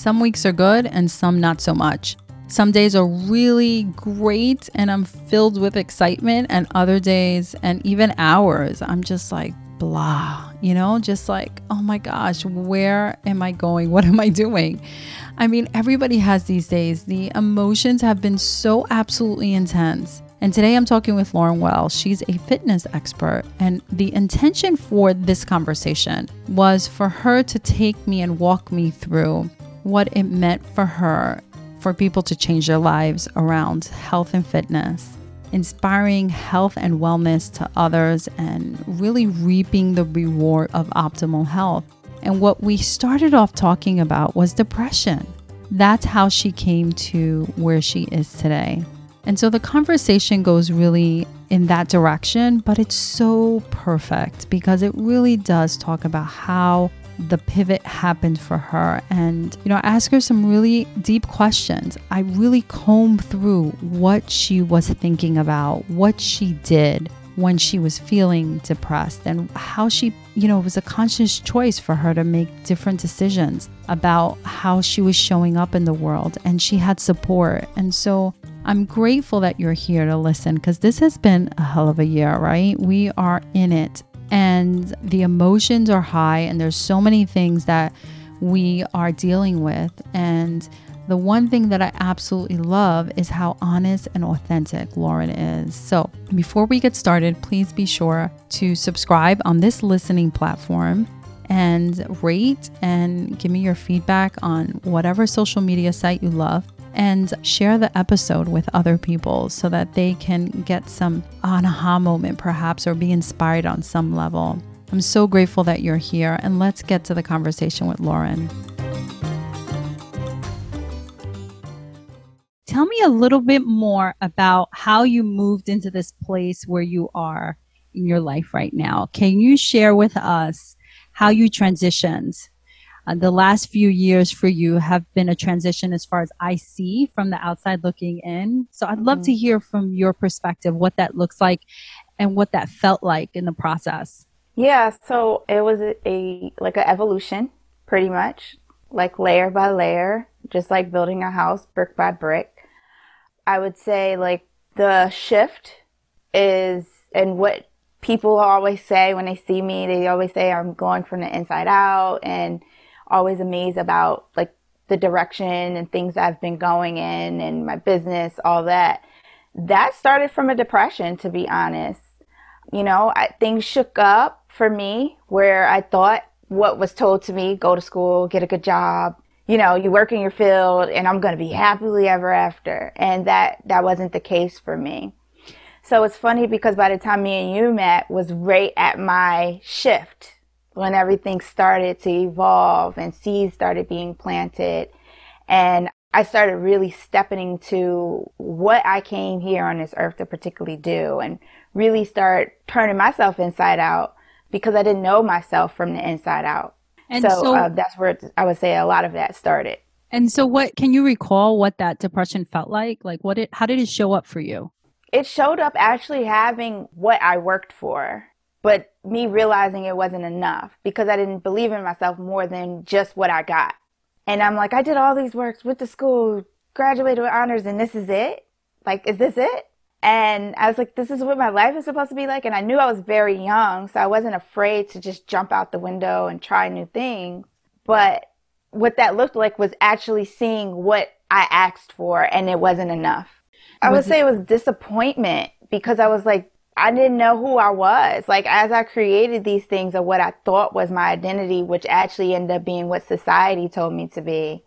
Some weeks are good and some not so much. Some days are really great and I'm filled with excitement, and other days and even hours, I'm just like, blah, you know, just like, oh my gosh, where am I going? What am I doing? I mean, everybody has these days. The emotions have been so absolutely intense. And today I'm talking with Lauren Wells. She's a fitness expert. And the intention for this conversation was for her to take me and walk me through what it meant for her for people to change their lives around health and fitness, inspiring health and wellness to others, and really reaping the reward of optimal health. And what we started off talking about was depression. That's how she came to where she is today. And so the conversation goes really in that direction, but it's so perfect because it really does talk about how the pivot happened for her. And, you know, I ask her some really deep questions. I really combed through what she was thinking about, what she did when she was feeling depressed, and how she, you know, it was a conscious choice for her to make different decisions about how she was showing up in the world. And she had support. And so, I'm grateful that you're here to listen because this has been a hell of a year, right? We are in it and the emotions are high and there's so many things that we are dealing with and the one thing that I absolutely love is how honest and authentic Lauren is. So, before we get started, please be sure to subscribe on this listening platform and rate and give me your feedback on whatever social media site you love and share the episode with other people so that they can get some aha moment perhaps or be inspired on some level. I'm so grateful that you're here and let's get to the conversation with Lauren. Tell me a little bit more about how you moved into this place where you are in your life right now. Can you share with us how you transitioned uh, the last few years for you have been a transition as far as I see from the outside looking in. So I'd love mm-hmm. to hear from your perspective what that looks like and what that felt like in the process. Yeah, so it was a, a like an evolution pretty much, like layer by layer, just like building a house brick by brick. I would say like the shift is and what people always say when they see me, they always say I'm going from the inside out and always amazed about like the direction and things I've been going in and my business, all that. That started from a depression, to be honest. You know, I, things shook up for me where I thought what was told to me go to school, get a good job, you know, you work in your field and I'm going to be happily ever after. And that, that wasn't the case for me. So it's funny because by the time me and you met was right at my shift when everything started to evolve and seeds started being planted. And I started really stepping into what I came here on this earth to particularly do and really start turning myself inside out because I didn't know myself from the inside out. And so, so uh, that's where I would say a lot of that started. And so what can you recall what that depression felt like? Like what it how did it show up for you? It showed up actually having what I worked for but me realizing it wasn't enough because I didn't believe in myself more than just what I got. And I'm like, I did all these works with the school, graduated with honors, and this is it? Like, is this it? And I was like, this is what my life is supposed to be like. And I knew I was very young, so I wasn't afraid to just jump out the window and try new things. But what that looked like was actually seeing what I asked for, and it wasn't enough. I would say it was disappointment because I was like, I didn't know who I was. Like as I created these things of what I thought was my identity, which actually ended up being what society told me to be,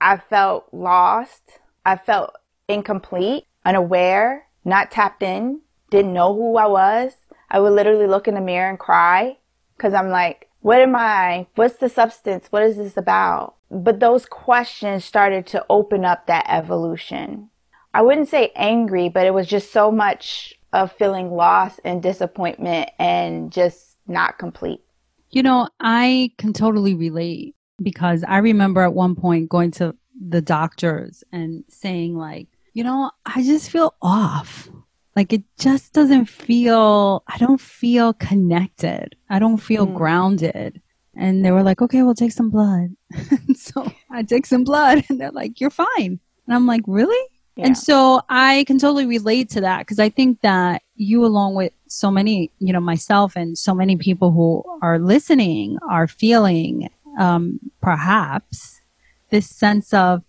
I felt lost. I felt incomplete, unaware, not tapped in, didn't know who I was. I would literally look in the mirror and cry because I'm like, what am I? What's the substance? What is this about? But those questions started to open up that evolution. I wouldn't say angry, but it was just so much of feeling lost and disappointment and just not complete. You know, I can totally relate because I remember at one point going to the doctors and saying like, you know, I just feel off. Like it just doesn't feel, I don't feel connected. I don't feel mm. grounded. And they were like, okay, we'll take some blood. so I take some blood. And they're like, you're fine. And I'm like, really? Yeah. And so I can totally relate to that because I think that you, along with so many, you know, myself and so many people who are listening, are feeling um, perhaps this sense of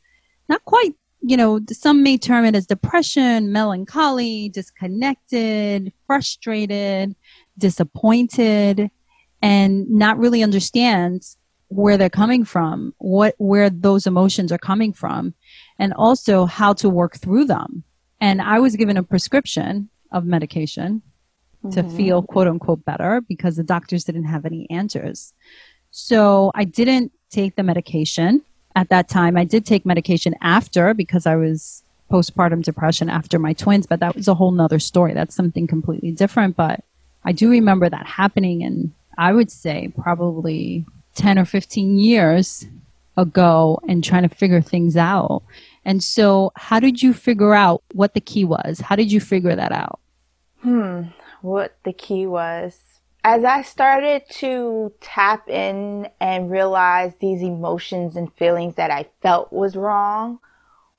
not quite, you know, some may term it as depression, melancholy, disconnected, frustrated, disappointed, and not really understands where they're coming from, what where those emotions are coming from, and also how to work through them. And I was given a prescription of medication mm-hmm. to feel quote unquote better because the doctors didn't have any answers. So I didn't take the medication at that time. I did take medication after because I was postpartum depression after my twins, but that was a whole nother story. That's something completely different. But I do remember that happening and I would say probably 10 or 15 years ago and trying to figure things out. And so, how did you figure out what the key was? How did you figure that out? Hmm, what the key was. As I started to tap in and realize these emotions and feelings that I felt was wrong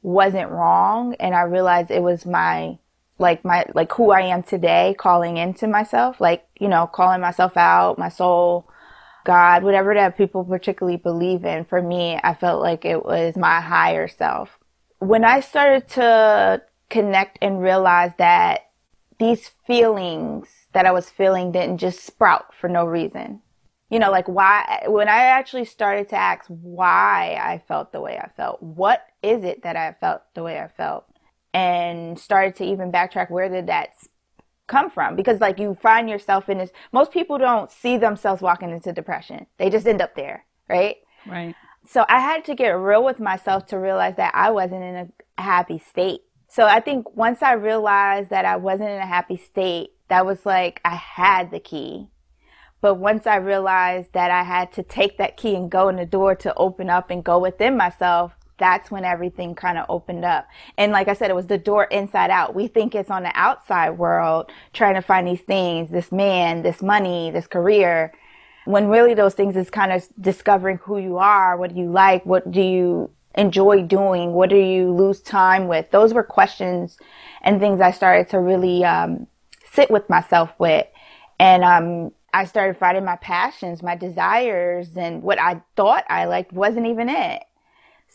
wasn't wrong, and I realized it was my like my like who I am today calling into myself, like, you know, calling myself out, my soul, God, whatever that people particularly believe in. For me, I felt like it was my higher self. When I started to connect and realize that these feelings that I was feeling didn't just sprout for no reason. You know, like why, when I actually started to ask why I felt the way I felt, what is it that I felt the way I felt? And started to even backtrack where did that come from because like you find yourself in this most people don't see themselves walking into depression. They just end up there right? Right. So i had to get real with myself to realize that i wasn't in a happy state. So i think once i realized that i wasn't in a happy state that was like i had the key. But once i realized that i had to take that key and go in the door to open up and go within myself that's when everything kind of opened up. And like I said, it was the door inside out. We think it's on the outside world trying to find these things, this man, this money, this career, when really those things is kind of discovering who you are, what do you like, what do you enjoy doing, what do you lose time with. Those were questions and things I started to really um, sit with myself with. And um, I started finding my passions, my desires, and what I thought I liked wasn't even it.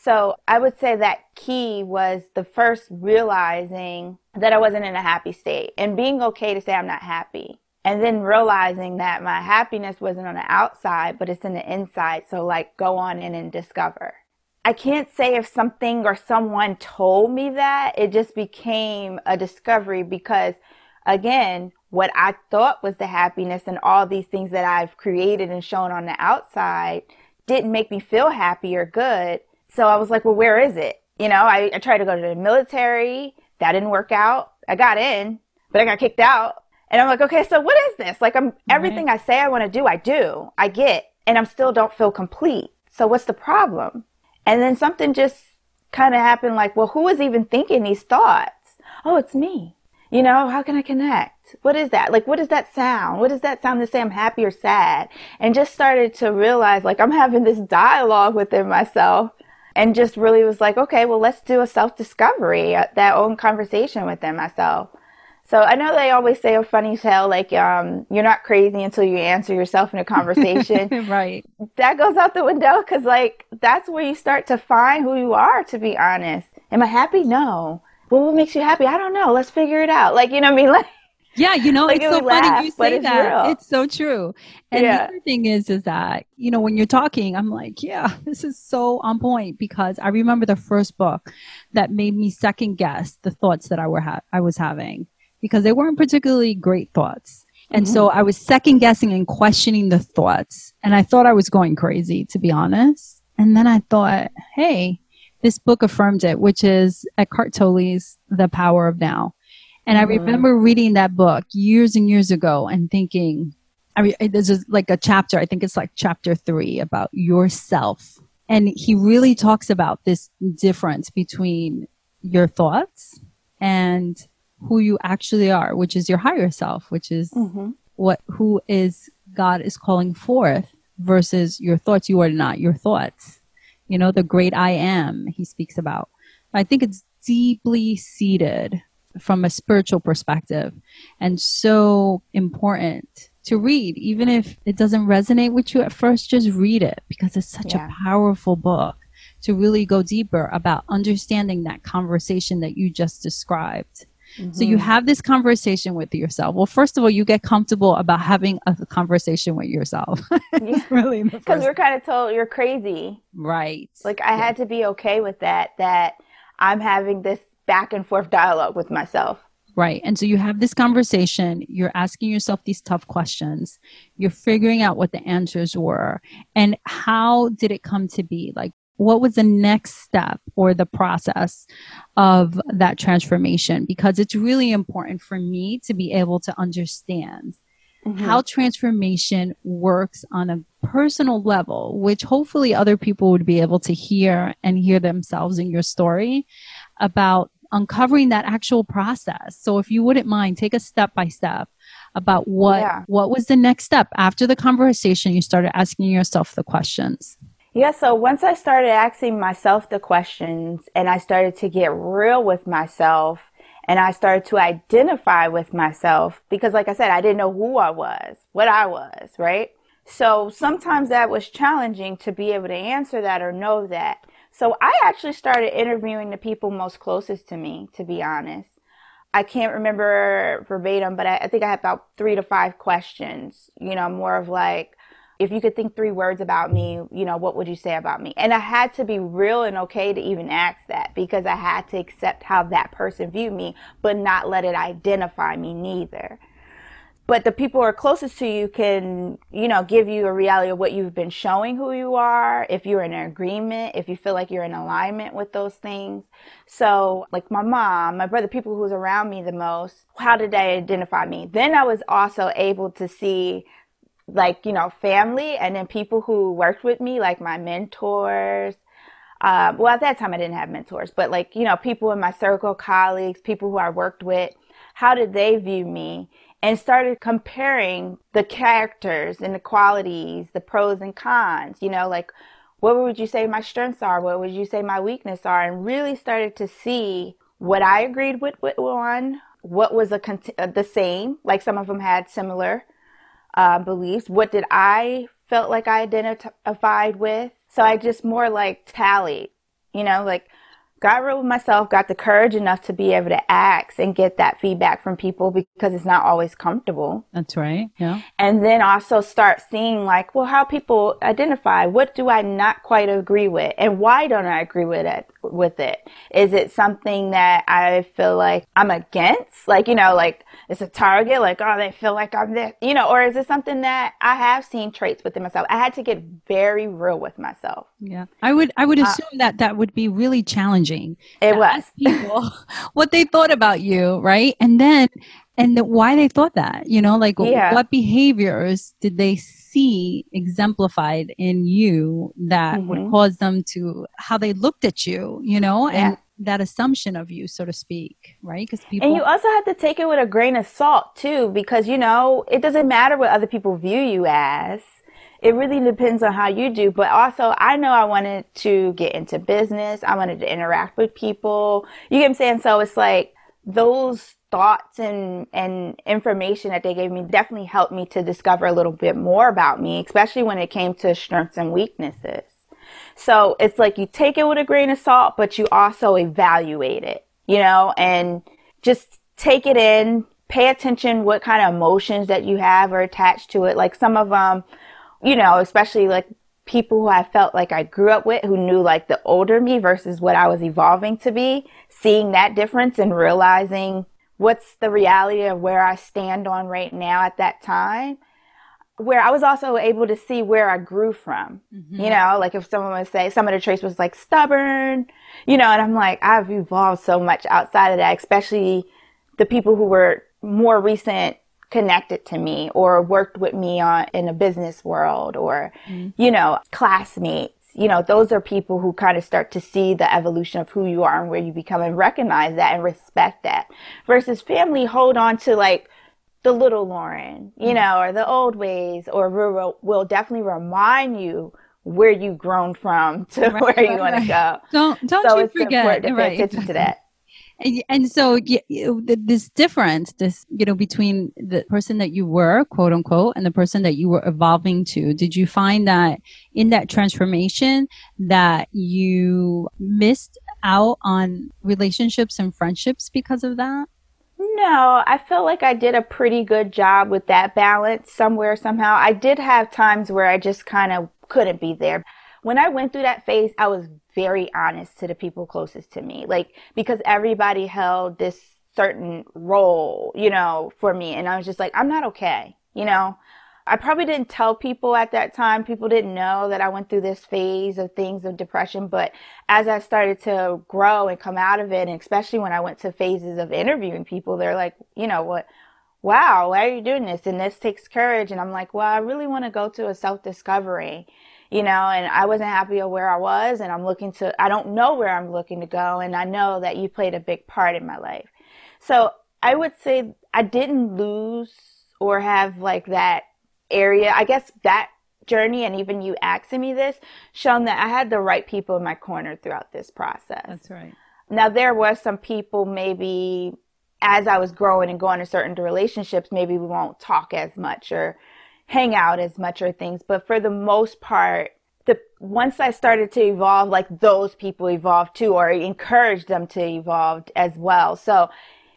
So I would say that key was the first realizing that I wasn't in a happy state and being okay to say I'm not happy. And then realizing that my happiness wasn't on the outside, but it's in the inside. So like go on in and discover. I can't say if something or someone told me that. It just became a discovery because again, what I thought was the happiness and all these things that I've created and shown on the outside didn't make me feel happy or good. So I was like, well, where is it? You know, I, I tried to go to the military. That didn't work out. I got in, but I got kicked out. And I'm like, okay, so what is this? Like, I'm everything I say I want to do, I do, I get, and I'm still don't feel complete. So what's the problem? And then something just kind of happened like, well, who is even thinking these thoughts? Oh, it's me. You know, how can I connect? What is that? Like, what does that sound? What does that sound to say I'm happy or sad? And just started to realize like I'm having this dialogue within myself and just really was like, okay, well, let's do a self discovery, uh, that own conversation within myself. So I know they always say a funny tale, like, um, you're not crazy until you answer yourself in a conversation. right. That goes out the window because, like, that's where you start to find who you are, to be honest. Am I happy? No. Well, what makes you happy? I don't know. Let's figure it out. Like, you know what I mean? Like, yeah, you know, like it's so laugh, funny you say that. Real. It's so true. And yeah. the other thing is, is that, you know, when you're talking, I'm like, yeah, this is so on point because I remember the first book that made me second guess the thoughts that I were ha- I was having because they weren't particularly great thoughts. And mm-hmm. so I was second guessing and questioning the thoughts. And I thought I was going crazy, to be honest. And then I thought, hey, this book affirmed it, which is Eckhart Tolle's The Power of Now. And I mm-hmm. remember reading that book years and years ago and thinking, I mean, there's like a chapter, I think it's like chapter three about yourself. And he really talks about this difference between your thoughts and who you actually are, which is your higher self, which is mm-hmm. what, who is God is calling forth versus your thoughts. You are not your thoughts. you know, the great I am he speaks about. I think it's deeply seated from a spiritual perspective and so important to read, even if it doesn't resonate with you at first, just read it because it's such yeah. a powerful book to really go deeper about understanding that conversation that you just described. Mm-hmm. So you mm-hmm. have this conversation with yourself. Well, first of all, you get comfortable about having a conversation with yourself. yeah. really because we're kind of told you're crazy, right? Like I yeah. had to be okay with that. That I'm having this back and forth dialogue with myself. Right. And so you have this conversation, you're asking yourself these tough questions, you're figuring out what the answers were, and how did it come to be? Like, what was the next step or the process of that transformation? Because it's really important for me to be able to understand mm-hmm. how transformation works on a personal level, which hopefully other people would be able to hear and hear themselves in your story about uncovering that actual process. So if you wouldn't mind, take a step by step about what yeah. what was the next step after the conversation you started asking yourself the questions. Yeah, so once I started asking myself the questions and I started to get real with myself and I started to identify with myself because like I said, I didn't know who I was, what I was, right? So sometimes that was challenging to be able to answer that or know that. So I actually started interviewing the people most closest to me, to be honest. I can't remember verbatim, but I, I, think I had about three to five questions, you know, more of like, if you could think three words about me, you know, what would you say about me? And I had to be real and okay to even ask that because I had to accept how that person viewed me, but not let it identify me neither but the people who are closest to you can, you know, give you a reality of what you've been showing who you are, if you're in agreement, if you feel like you're in alignment with those things. So, like my mom, my brother, people who's around me the most, how did they identify me? Then I was also able to see like, you know, family and then people who worked with me, like my mentors. Um, well, at that time I didn't have mentors, but like, you know, people in my circle, colleagues, people who I worked with, how did they view me? And started comparing the characters and the qualities, the pros and cons, you know, like what would you say my strengths are? What would you say my weaknesses are? And really started to see what I agreed with, with what was a uh, the same, like some of them had similar uh, beliefs. What did I felt like I identified with? So I just more like tallied, you know, like got real with myself, got the courage enough to be able to ask and get that feedback from people because it's not always comfortable. That's right. Yeah. And then also start seeing like, well, how people identify. What do I not quite agree with? And why don't I agree with it? With it? Is it something that I feel like I'm against? Like, you know, like it's a target, like, oh, they feel like I'm this, you know, or is it something that I have seen traits within myself? I had to get very real with myself. Yeah. I would, I would uh, assume uh, that that would be really challenging. It was. people what they thought about you, right? And then, and the, why they thought that, you know, like yeah. what behaviors did they see exemplified in you that mm-hmm. would cause them to, how they looked at you, you know, yeah. and that assumption of you, so to speak, right? Because people. And you also have to take it with a grain of salt too, because you know it doesn't matter what other people view you as. It really depends on how you do. But also, I know I wanted to get into business. I wanted to interact with people. You get what I'm saying? So it's like those thoughts and and information that they gave me definitely helped me to discover a little bit more about me, especially when it came to strengths and weaknesses. So it's like you take it with a grain of salt, but you also evaluate it, you know, and just take it in, pay attention what kind of emotions that you have are attached to it. Like some of them, you know, especially like people who I felt like I grew up with who knew like the older me versus what I was evolving to be, seeing that difference and realizing what's the reality of where I stand on right now at that time where I was also able to see where I grew from. Mm-hmm. You know, like if someone would say some of the traits was like stubborn, you know, and I'm like, I've evolved so much outside of that, especially the people who were more recent connected to me or worked with me on in a business world or, mm-hmm. you know, classmates. You know, those are people who kind of start to see the evolution of who you are and where you become and recognize that and respect that. Versus family hold on to like the little Lauren, you mm-hmm. know, or the old ways, or will, will definitely remind you where you've grown from to right, where you want right. to go. Don't don't so you forget. to pay right. attention to that. And, and so you, this difference, this, you know, between the person that you were, quote unquote, and the person that you were evolving to, did you find that in that transformation that you missed out on relationships and friendships because of that? No, I feel like I did a pretty good job with that balance somewhere, somehow. I did have times where I just kind of couldn't be there. When I went through that phase, I was very honest to the people closest to me. Like, because everybody held this certain role, you know, for me. And I was just like, I'm not okay, you know? I probably didn't tell people at that time. People didn't know that I went through this phase of things of depression. But as I started to grow and come out of it, and especially when I went to phases of interviewing people, they're like, you know, what, wow, why are you doing this? And this takes courage. And I'm like, well, I really want to go to a self discovery you know, and I wasn't happy of where I was and I'm looking to, I don't know where I'm looking to go. And I know that you played a big part in my life. So I would say I didn't lose or have like that area. I guess that journey and even you asking me this shown that I had the right people in my corner throughout this process. That's right. Now there were some people maybe as I was growing and going to certain relationships, maybe we won't talk as much or hang out as much or things. But for the most part, the once I started to evolve, like those people evolved too, or encouraged them to evolve as well. So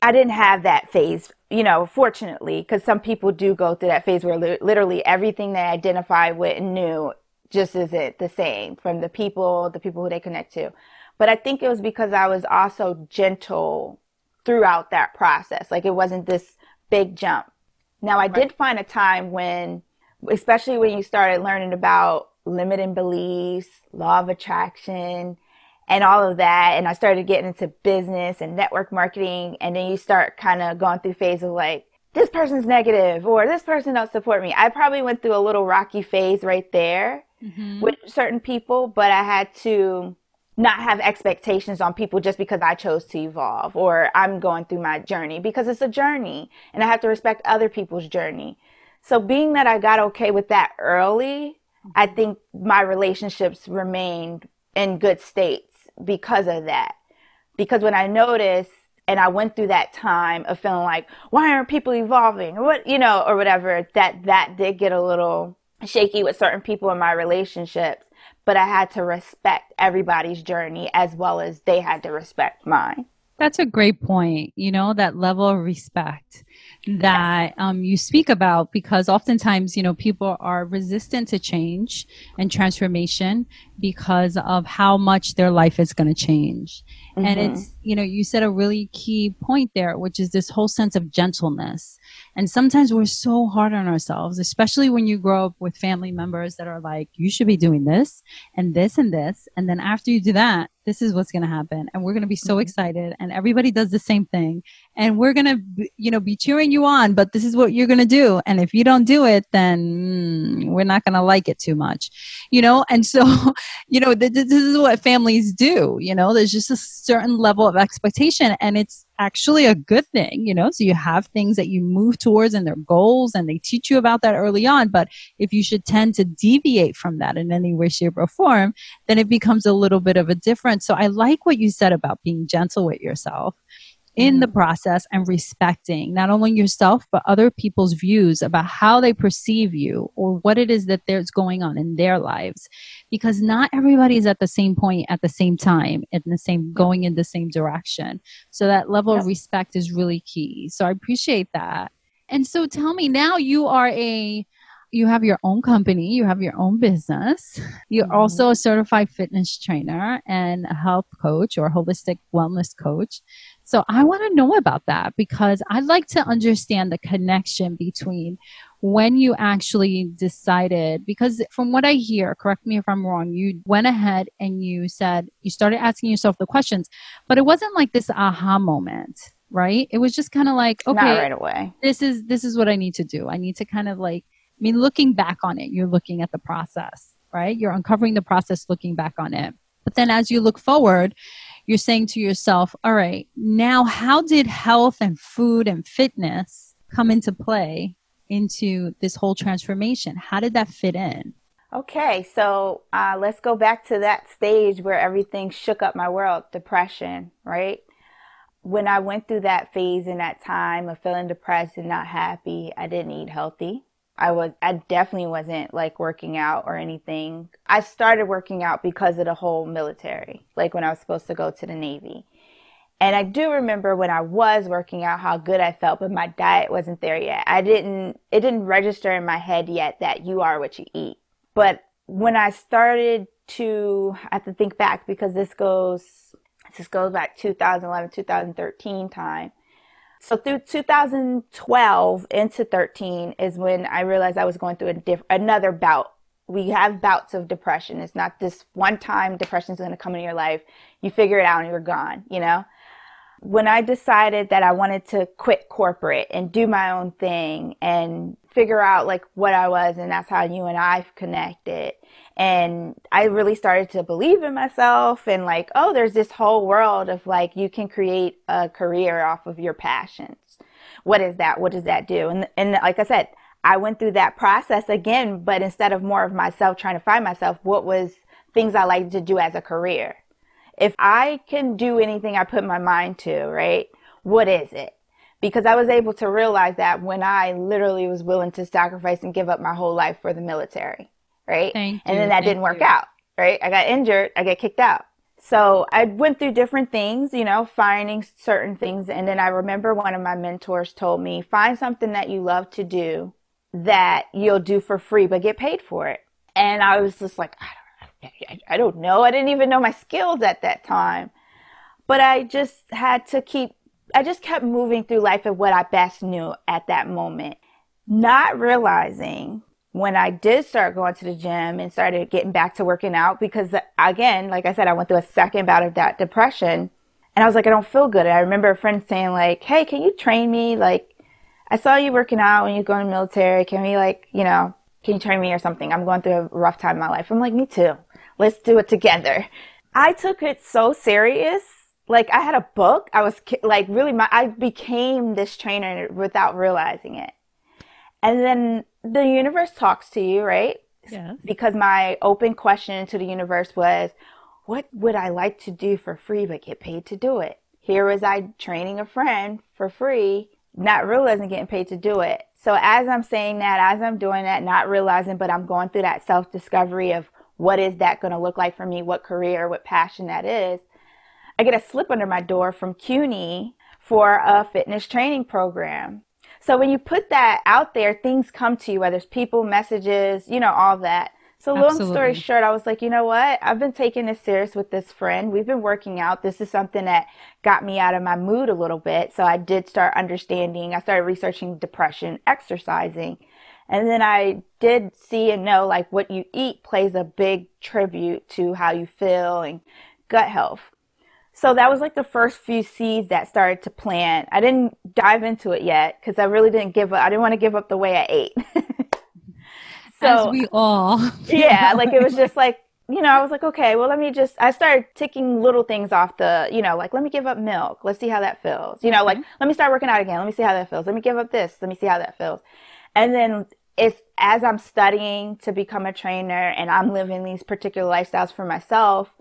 I didn't have that phase, you know, fortunately, because some people do go through that phase where li- literally everything they identify with and knew just isn't the same from the people, the people who they connect to. But I think it was because I was also gentle throughout that process. Like it wasn't this big jump. Now, I right. did find a time when, especially when you started learning about limiting beliefs, law of attraction, and all of that, and I started getting into business and network marketing, and then you start kind of going through phase of like, this person's negative or this person don't support me. I probably went through a little rocky phase right there mm-hmm. with certain people, but I had to not have expectations on people just because I chose to evolve or I'm going through my journey because it's a journey and I have to respect other people's journey. So being that I got okay with that early, I mm-hmm. think my relationships remained in good states because of that. Because when I noticed and I went through that time of feeling like, why aren't people evolving? Or what, you know, or whatever, that, that did get a little shaky with certain people in my relationships but I had to respect everybody's journey as well as they had to respect mine. That's a great point. You know, that level of respect that um, you speak about because oftentimes, you know, people are resistant to change and transformation because of how much their life is going to change. Mm-hmm. And it's, you know, you said a really key point there, which is this whole sense of gentleness. And sometimes we're so hard on ourselves, especially when you grow up with family members that are like, you should be doing this and this and this. And then after you do that, this is what's going to happen. And we're going to be so mm-hmm. excited. And everybody does the same thing. And we're going to, you know, be cheering you on, but this is what you're going to do. And if you don't do it, then mm, we're not going to like it too much, you know? And so, you know, th- this is what families do, you know, there's just a certain level of expectation and it's, actually a good thing, you know, so you have things that you move towards and their goals and they teach you about that early on. But if you should tend to deviate from that in any way, shape or form, then it becomes a little bit of a difference. So I like what you said about being gentle with yourself in the mm. process and respecting not only yourself but other people's views about how they perceive you or what it is that there's going on in their lives because not everybody is at the same point at the same time in the same going in the same direction so that level yep. of respect is really key so i appreciate that and so tell me now you are a you have your own company, you have your own business. You're mm-hmm. also a certified fitness trainer and a health coach or holistic wellness coach. So I want to know about that because I'd like to understand the connection between when you actually decided, because from what I hear, correct me if I'm wrong, you went ahead and you said, you started asking yourself the questions, but it wasn't like this aha moment, right? It was just kind of like, okay, Not right away. This is, this is what I need to do. I need to kind of like, I mean, looking back on it, you're looking at the process, right? You're uncovering the process, looking back on it. But then as you look forward, you're saying to yourself, all right, now how did health and food and fitness come into play into this whole transformation? How did that fit in? Okay, so uh, let's go back to that stage where everything shook up my world depression, right? When I went through that phase in that time of feeling depressed and not happy, I didn't eat healthy. I was, I definitely wasn't like working out or anything. I started working out because of the whole military, like when I was supposed to go to the Navy. And I do remember when I was working out how good I felt, but my diet wasn't there yet. I didn't, it didn't register in my head yet that you are what you eat. But when I started to, I have to think back because this goes, this goes back 2011, 2013 time. So through 2012 into 13 is when I realized I was going through a diff- another bout. We have bouts of depression. It's not this one time depression is going to come in your life. You figure it out and you're gone, you know? when I decided that I wanted to quit corporate and do my own thing and figure out like what I was, and that's how you and I connected. And I really started to believe in myself and like, oh, there's this whole world of like you can create a career off of your passions. What is that? What does that do? And and like I said, I went through that process again, but instead of more of myself trying to find myself, what was things I liked to do as a career? if I can do anything I put my mind to, right? What is it? Because I was able to realize that when I literally was willing to sacrifice and give up my whole life for the military, right? Thank and you, then that didn't work you. out, right? I got injured, I get kicked out. So I went through different things, you know, finding certain things. And then I remember one of my mentors told me, find something that you love to do that you'll do for free, but get paid for it. And I was just like, I don't I don't know. I didn't even know my skills at that time. But I just had to keep, I just kept moving through life at what I best knew at that moment. Not realizing when I did start going to the gym and started getting back to working out, because again, like I said, I went through a second bout of that depression. And I was like, I don't feel good. And I remember a friend saying, like, hey, can you train me? Like, I saw you working out when you go in the military. Can we, like, you know, can you train me or something? I'm going through a rough time in my life. I'm like, me too. Let's do it together. I took it so serious. Like I had a book. I was like really my, I became this trainer without realizing it. And then the universe talks to you, right? Yes. Because my open question to the universe was, what would I like to do for free but get paid to do it? Here was I training a friend for free, not realizing getting paid to do it. So as I'm saying that, as I'm doing that, not realizing, but I'm going through that self discovery of what is that going to look like for me? What career, what passion that is? I get a slip under my door from CUNY for a fitness training program. So when you put that out there, things come to you, whether it's people, messages, you know, all that. So long Absolutely. story short, I was like, you know what? I've been taking this serious with this friend. We've been working out. This is something that got me out of my mood a little bit. So I did start understanding. I started researching depression, exercising. And then I did see and know like what you eat plays a big tribute to how you feel and gut health. So that was like the first few seeds that started to plant. I didn't dive into it yet because I really didn't give up. I didn't want to give up the way I ate. so, As we all. yeah, like it was just like, you know, I was like, okay, well, let me just, I started ticking little things off the, you know, like, let me give up milk. Let's see how that feels. You know, like, mm-hmm. let me start working out again. Let me see how that feels. Let me give up this. Let me see how that feels. And then it's as I'm studying to become a trainer and I'm living these particular lifestyles for myself,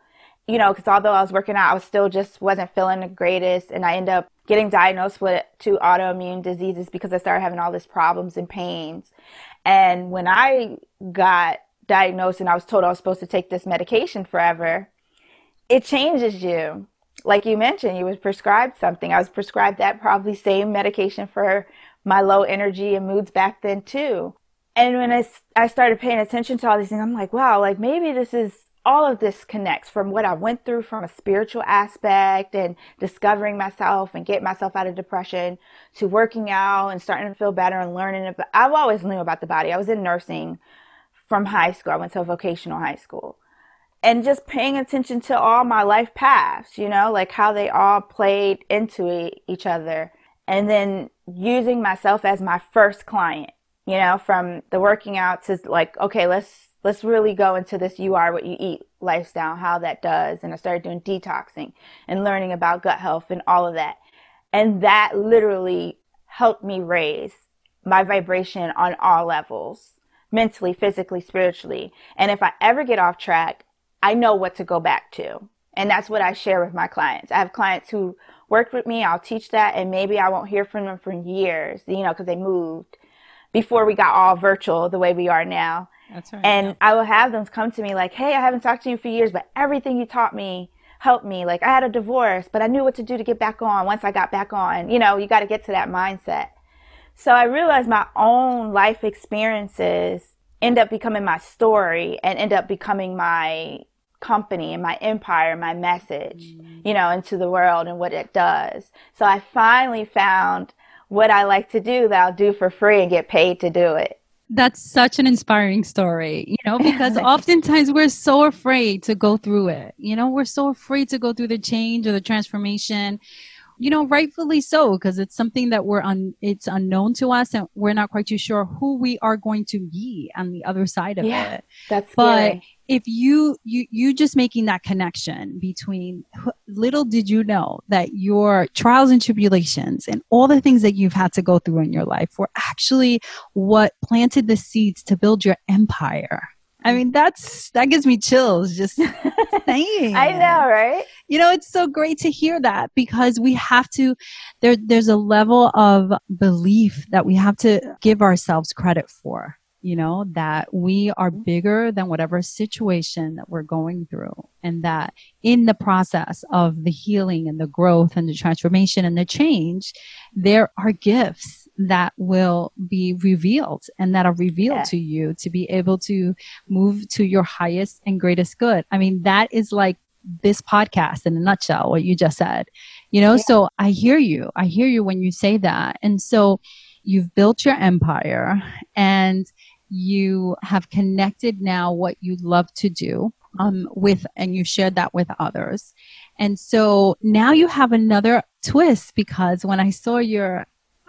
you know, because although I was working out, I was still just wasn't feeling the greatest. And I ended up getting diagnosed with two autoimmune diseases because I started having all these problems and pains. And when I got diagnosed and I was told I was supposed to take this medication forever, it changes you. Like you mentioned, you was prescribed something. I was prescribed that probably same medication for my low energy and moods back then too. And when I, I started paying attention to all these things, I'm like, wow, like maybe this is all of this connects from what I went through from a spiritual aspect and discovering myself and getting myself out of depression to working out and starting to feel better and learning I've always knew about the body. I was in nursing from high school. I went to a vocational high school. And just paying attention to all my life paths, you know, like how they all played into each other. And then using myself as my first client you know, from the working out to like, okay, let's let's really go into this you are what you eat lifestyle, how that does. And I started doing detoxing and learning about gut health and all of that. And that literally helped me raise my vibration on all levels mentally, physically, spiritually. And if I ever get off track, I know what to go back to. And that's what I share with my clients. I have clients who worked with me, I'll teach that, and maybe I won't hear from them for years, you know, because they moved before we got all virtual the way we are now. That's right. And yeah. I will have them come to me like, hey, I haven't talked to you for years, but everything you taught me helped me. Like, I had a divorce, but I knew what to do to get back on once I got back on. You know, you got to get to that mindset. So I realized my own life experiences end up becoming my story and end up becoming my company and my empire, my message, mm. you know, into the world and what it does. So I finally found what I like to do that I'll do for free and get paid to do it. That's such an inspiring story, you know, because oftentimes we're so afraid to go through it. You know, we're so afraid to go through the change or the transformation you know, rightfully so, because it's something that we're on, it's unknown to us and we're not quite too sure who we are going to be on the other side of yeah, it. That's but if you, you, you just making that connection between little did you know that your trials and tribulations and all the things that you've had to go through in your life were actually what planted the seeds to build your empire. I mean, that's that gives me chills just saying. I know, right? You know, it's so great to hear that because we have to there there's a level of belief that we have to give ourselves credit for, you know, that we are bigger than whatever situation that we're going through and that in the process of the healing and the growth and the transformation and the change, there are gifts that will be revealed and that are revealed yeah. to you to be able to move to your highest and greatest good. I mean, that is like this podcast in a nutshell, what you just said, you know? Yeah. So I hear you. I hear you when you say that. And so you've built your empire and you have connected now what you love to do um, with, and you shared that with others. And so now you have another twist because when I saw your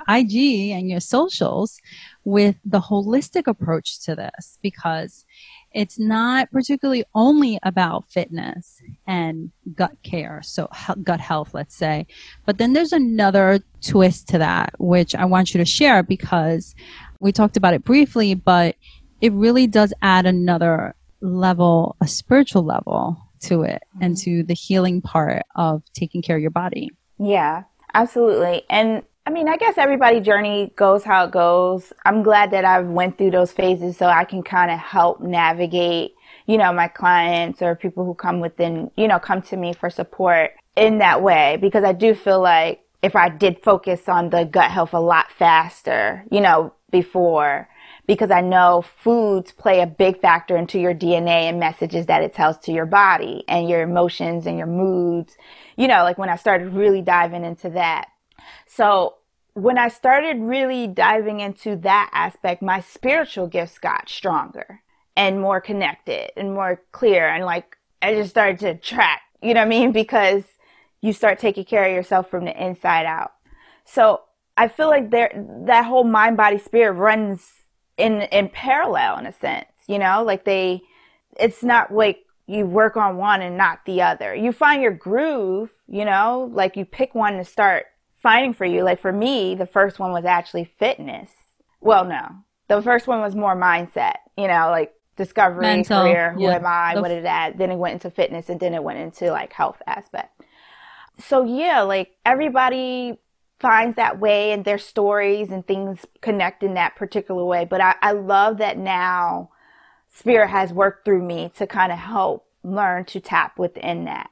IG and your socials with the holistic approach to this because it's not particularly only about fitness and gut care, so gut health, let's say. But then there's another twist to that, which I want you to share because we talked about it briefly, but it really does add another level, a spiritual level to it mm-hmm. and to the healing part of taking care of your body. Yeah, absolutely. And I mean, I guess everybody journey goes how it goes. I'm glad that I've went through those phases so I can kind of help navigate, you know, my clients or people who come within, you know, come to me for support in that way because I do feel like if I did focus on the gut health a lot faster, you know, before because I know foods play a big factor into your DNA and messages that it tells to your body and your emotions and your moods. You know, like when I started really diving into that. So when I started really diving into that aspect, my spiritual gifts got stronger and more connected and more clear. And like, I just started to track, you know what I mean? Because you start taking care of yourself from the inside out. So I feel like there, that whole mind, body, spirit runs in, in parallel in a sense, you know, like they, it's not like you work on one and not the other. You find your groove, you know, like you pick one to start finding for you. Like for me, the first one was actually fitness. Well, no, the first one was more mindset, you know, like discovery, Mental, career, who yeah. am I, the what did that, then it went into fitness and then it went into like health aspect. So yeah, like everybody finds that way and their stories and things connect in that particular way. But I, I love that now spirit has worked through me to kind of help learn to tap within that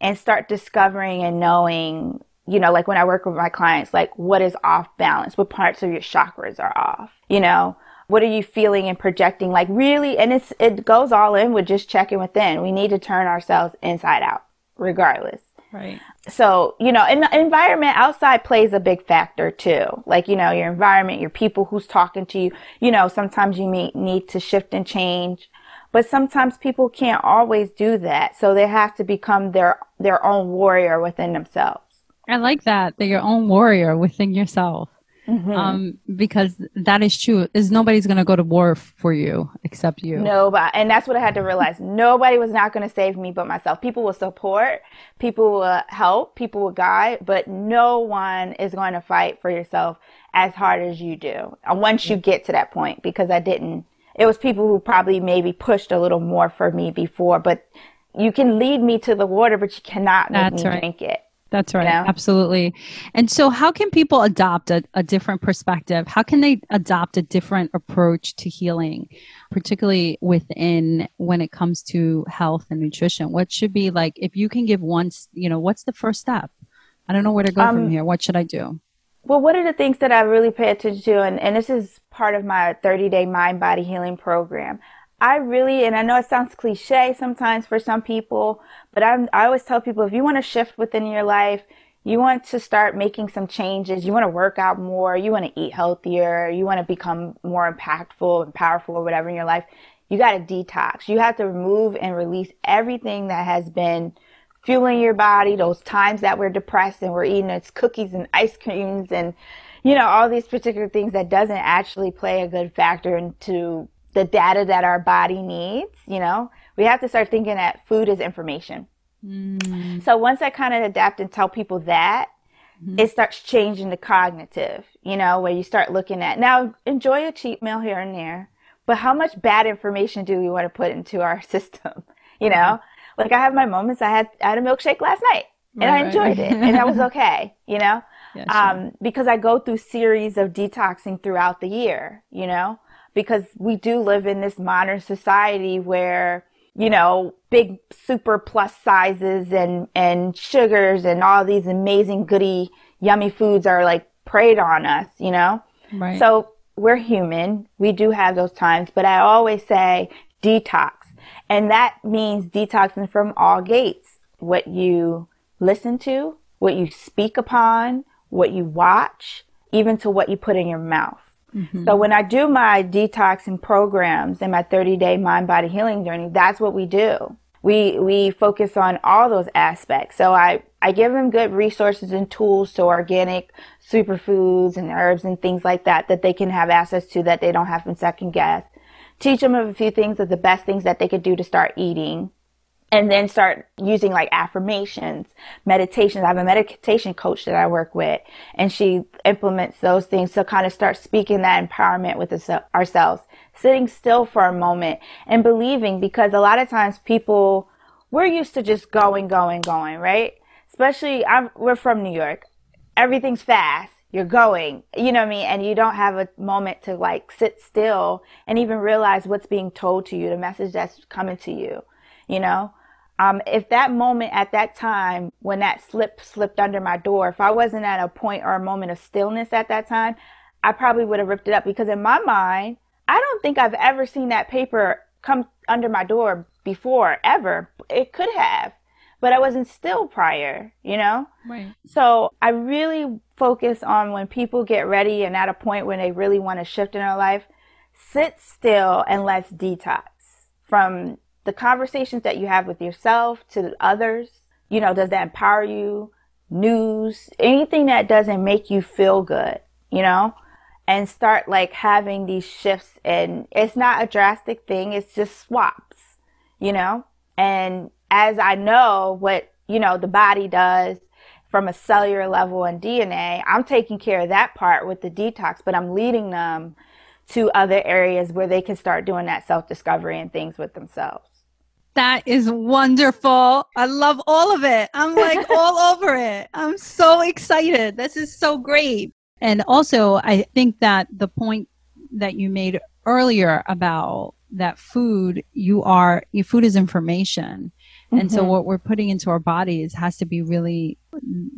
and start discovering and knowing you know, like when I work with my clients, like what is off balance? What parts of your chakras are off? You know, what are you feeling and projecting? Like really, and it's, it goes all in with just checking within. We need to turn ourselves inside out regardless. Right. So, you know, and the environment outside plays a big factor too. Like, you know, your environment, your people who's talking to you, you know, sometimes you may need to shift and change, but sometimes people can't always do that. So they have to become their, their own warrior within themselves. I like that, that your own warrior within yourself. Mm-hmm. Um, because that is true. Is nobody's gonna go to war for you except you. Nobody, and that's what I had to realize. Nobody was not gonna save me but myself. People will support, people will help, people will guide, but no one is going to fight for yourself as hard as you do. Uh, once you get to that point, because I didn't it was people who probably maybe pushed a little more for me before, but you can lead me to the water, but you cannot make That's me right. drink it. That's right. You know? Absolutely. And so, how can people adopt a, a, different perspective? How can they adopt a different approach to healing, particularly within when it comes to health and nutrition? What should be like, if you can give one, you know, what's the first step? I don't know where to go um, from here. What should I do? Well, one of the things that I really pay attention to, and, and this is part of my 30 day mind body healing program, I really, and I know it sounds cliche sometimes for some people, but I'm, I always tell people if you want to shift within your life, you want to start making some changes, you want to work out more, you want to eat healthier, you want to become more impactful and powerful or whatever in your life, you got to detox. You have to remove and release everything that has been fueling your body, those times that we're depressed and we're eating its cookies and ice creams and, you know, all these particular things that doesn't actually play a good factor into the data that our body needs, you know, we have to start thinking that food is information. Mm. So once I kind of adapt and tell people that, mm-hmm. it starts changing the cognitive, you know, where you start looking at now enjoy a cheat meal here and there, but how much bad information do we want to put into our system? You know, mm-hmm. like I have my moments. I had I had a milkshake last night and right, I enjoyed right. it and that was okay, you know, yeah, sure. um, because I go through series of detoxing throughout the year, you know, because we do live in this modern society where you know big super plus sizes and and sugars and all these amazing goody yummy foods are like preyed on us you know? Right. So we're human. We do have those times but i always say detox. And that means detoxing from all gates. What you listen to what you speak upon what you watch even to what you put in your mouth So when I do my detoxing programs and my 30 day mind body healing journey, that's what we do. We, we focus on all those aspects. So I, I give them good resources and tools to organic superfoods and herbs and things like that that they can have access to that they don't have to second guess. Teach them of a few things of the best things that they could do to start eating and then start using like affirmations, meditations. I have a meditation coach that I work with and she implements those things to kind of start speaking that empowerment with us- ourselves, sitting still for a moment and believing because a lot of times people, we're used to just going, going, going, right? Especially I'm, we're from New York. Everything's fast. You're going, you know what I mean? And you don't have a moment to like sit still and even realize what's being told to you, the message that's coming to you you know um, if that moment at that time when that slip slipped under my door if i wasn't at a point or a moment of stillness at that time i probably would have ripped it up because in my mind i don't think i've ever seen that paper come under my door before ever. It could have but i wasn't still prior you know? Right. So i really focus on when people get ready and at a point when they really want to shift in their life sit still and let's detox from the conversations that you have with yourself to others, you know, does that empower you? News, anything that doesn't make you feel good, you know, and start like having these shifts. And it's not a drastic thing, it's just swaps, you know. And as I know what, you know, the body does from a cellular level and DNA, I'm taking care of that part with the detox, but I'm leading them to other areas where they can start doing that self discovery and things with themselves. That is wonderful. I love all of it. I'm like all over it. I'm so excited. This is so great. And also, I think that the point that you made earlier about that food, you are, your food is information. Mm-hmm. And so mm-hmm. what we're putting into our bodies has to be really,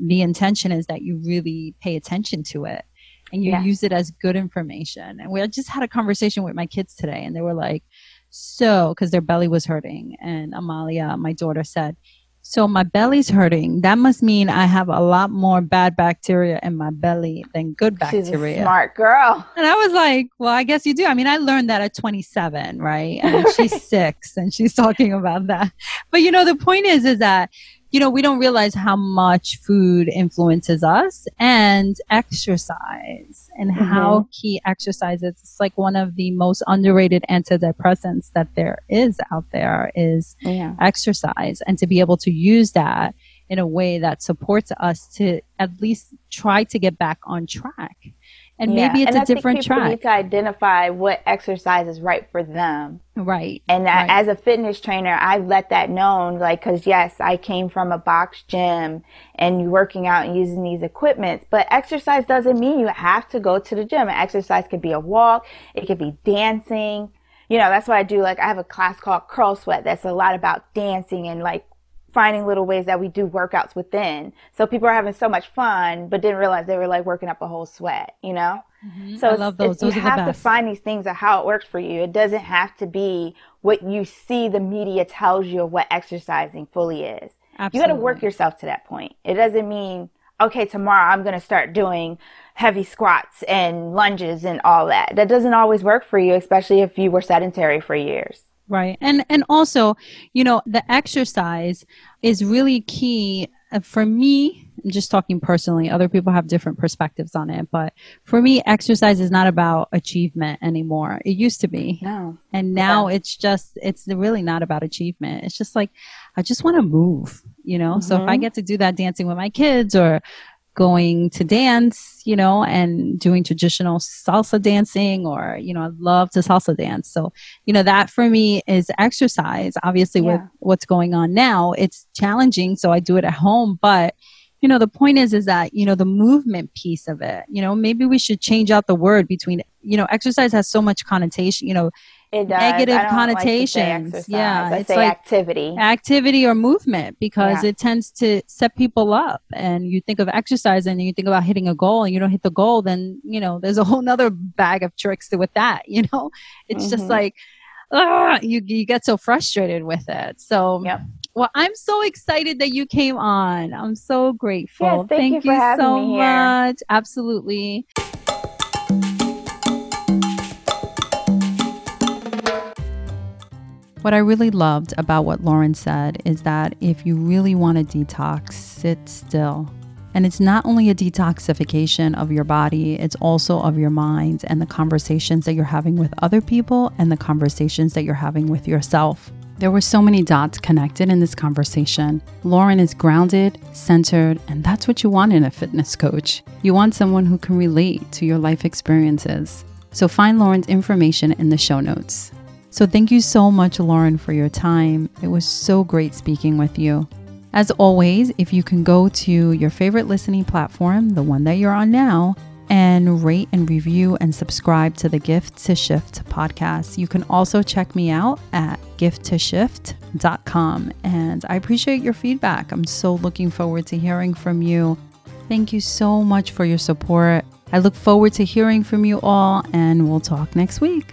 the intention is that you really pay attention to it and you yes. use it as good information. And we just had a conversation with my kids today and they were like, so, because their belly was hurting. And Amalia, my daughter, said, So my belly's hurting. That must mean I have a lot more bad bacteria in my belly than good bacteria. She's a smart girl. And I was like, Well, I guess you do. I mean, I learned that at 27, right? And she's six and she's talking about that. But you know, the point is, is that you know, we don't realize how much food influences us and exercise and mm-hmm. how key exercise is. It's like one of the most underrated antidepressants that there is out there is yeah. exercise and to be able to use that in a way that supports us to at least try to get back on track and yeah. maybe it's and a I different think people track. Need to identify what exercise is right for them. Right. And right. as a fitness trainer, I've let that known, like, cause yes, I came from a box gym and working out and using these equipments, but exercise doesn't mean you have to go to the gym. Exercise could be a walk. It could be dancing. You know, that's what I do. Like, I have a class called Curl Sweat that's a lot about dancing and like finding little ways that we do workouts within. So people are having so much fun, but didn't realize they were like working up a whole sweat, you know? Mm-hmm. So I love those. those you have to find these things of how it works for you. It doesn't have to be what you see the media tells you of what exercising fully is. Absolutely. You got to work yourself to that point. It doesn't mean, okay, tomorrow I'm going to start doing heavy squats and lunges and all that. That doesn't always work for you, especially if you were sedentary for years. Right. And and also, you know, the exercise is really key uh, for me. I'm just talking personally. Other people have different perspectives on it, but for me, exercise is not about achievement anymore. It used to be. No. And now yeah. it's just it's really not about achievement. It's just like I just want to move, you know? Mm-hmm. So if I mm-hmm. get to do that dancing with my kids or going to dance, you know, and doing traditional salsa dancing or, you know, I love to salsa dance. So, you know, that for me is exercise. Obviously yeah. with what's going on now, it's challenging. So I do it at home, but you know, the point is, is that, you know, the movement piece of it, you know, maybe we should change out the word between, you know, exercise has so much connotation, you know, negative connotations. Like yeah, I it's like activity, activity or movement because yeah. it tends to set people up. And you think of exercise and you think about hitting a goal, and you don't hit the goal, then you know there's a whole nother bag of tricks with that. You know, it's mm-hmm. just like. Uh, you you get so frustrated with it. So yep. Well, I'm so excited that you came on. I'm so grateful. Yes, thank, thank you, you so much. Absolutely. What I really loved about what Lauren said is that if you really want to detox, sit still. And it's not only a detoxification of your body, it's also of your mind and the conversations that you're having with other people and the conversations that you're having with yourself. There were so many dots connected in this conversation. Lauren is grounded, centered, and that's what you want in a fitness coach. You want someone who can relate to your life experiences. So find Lauren's information in the show notes. So thank you so much, Lauren, for your time. It was so great speaking with you. As always, if you can go to your favorite listening platform, the one that you're on now, and rate and review and subscribe to the Gift to Shift podcast. You can also check me out at gifttoshift.com. And I appreciate your feedback. I'm so looking forward to hearing from you. Thank you so much for your support. I look forward to hearing from you all, and we'll talk next week.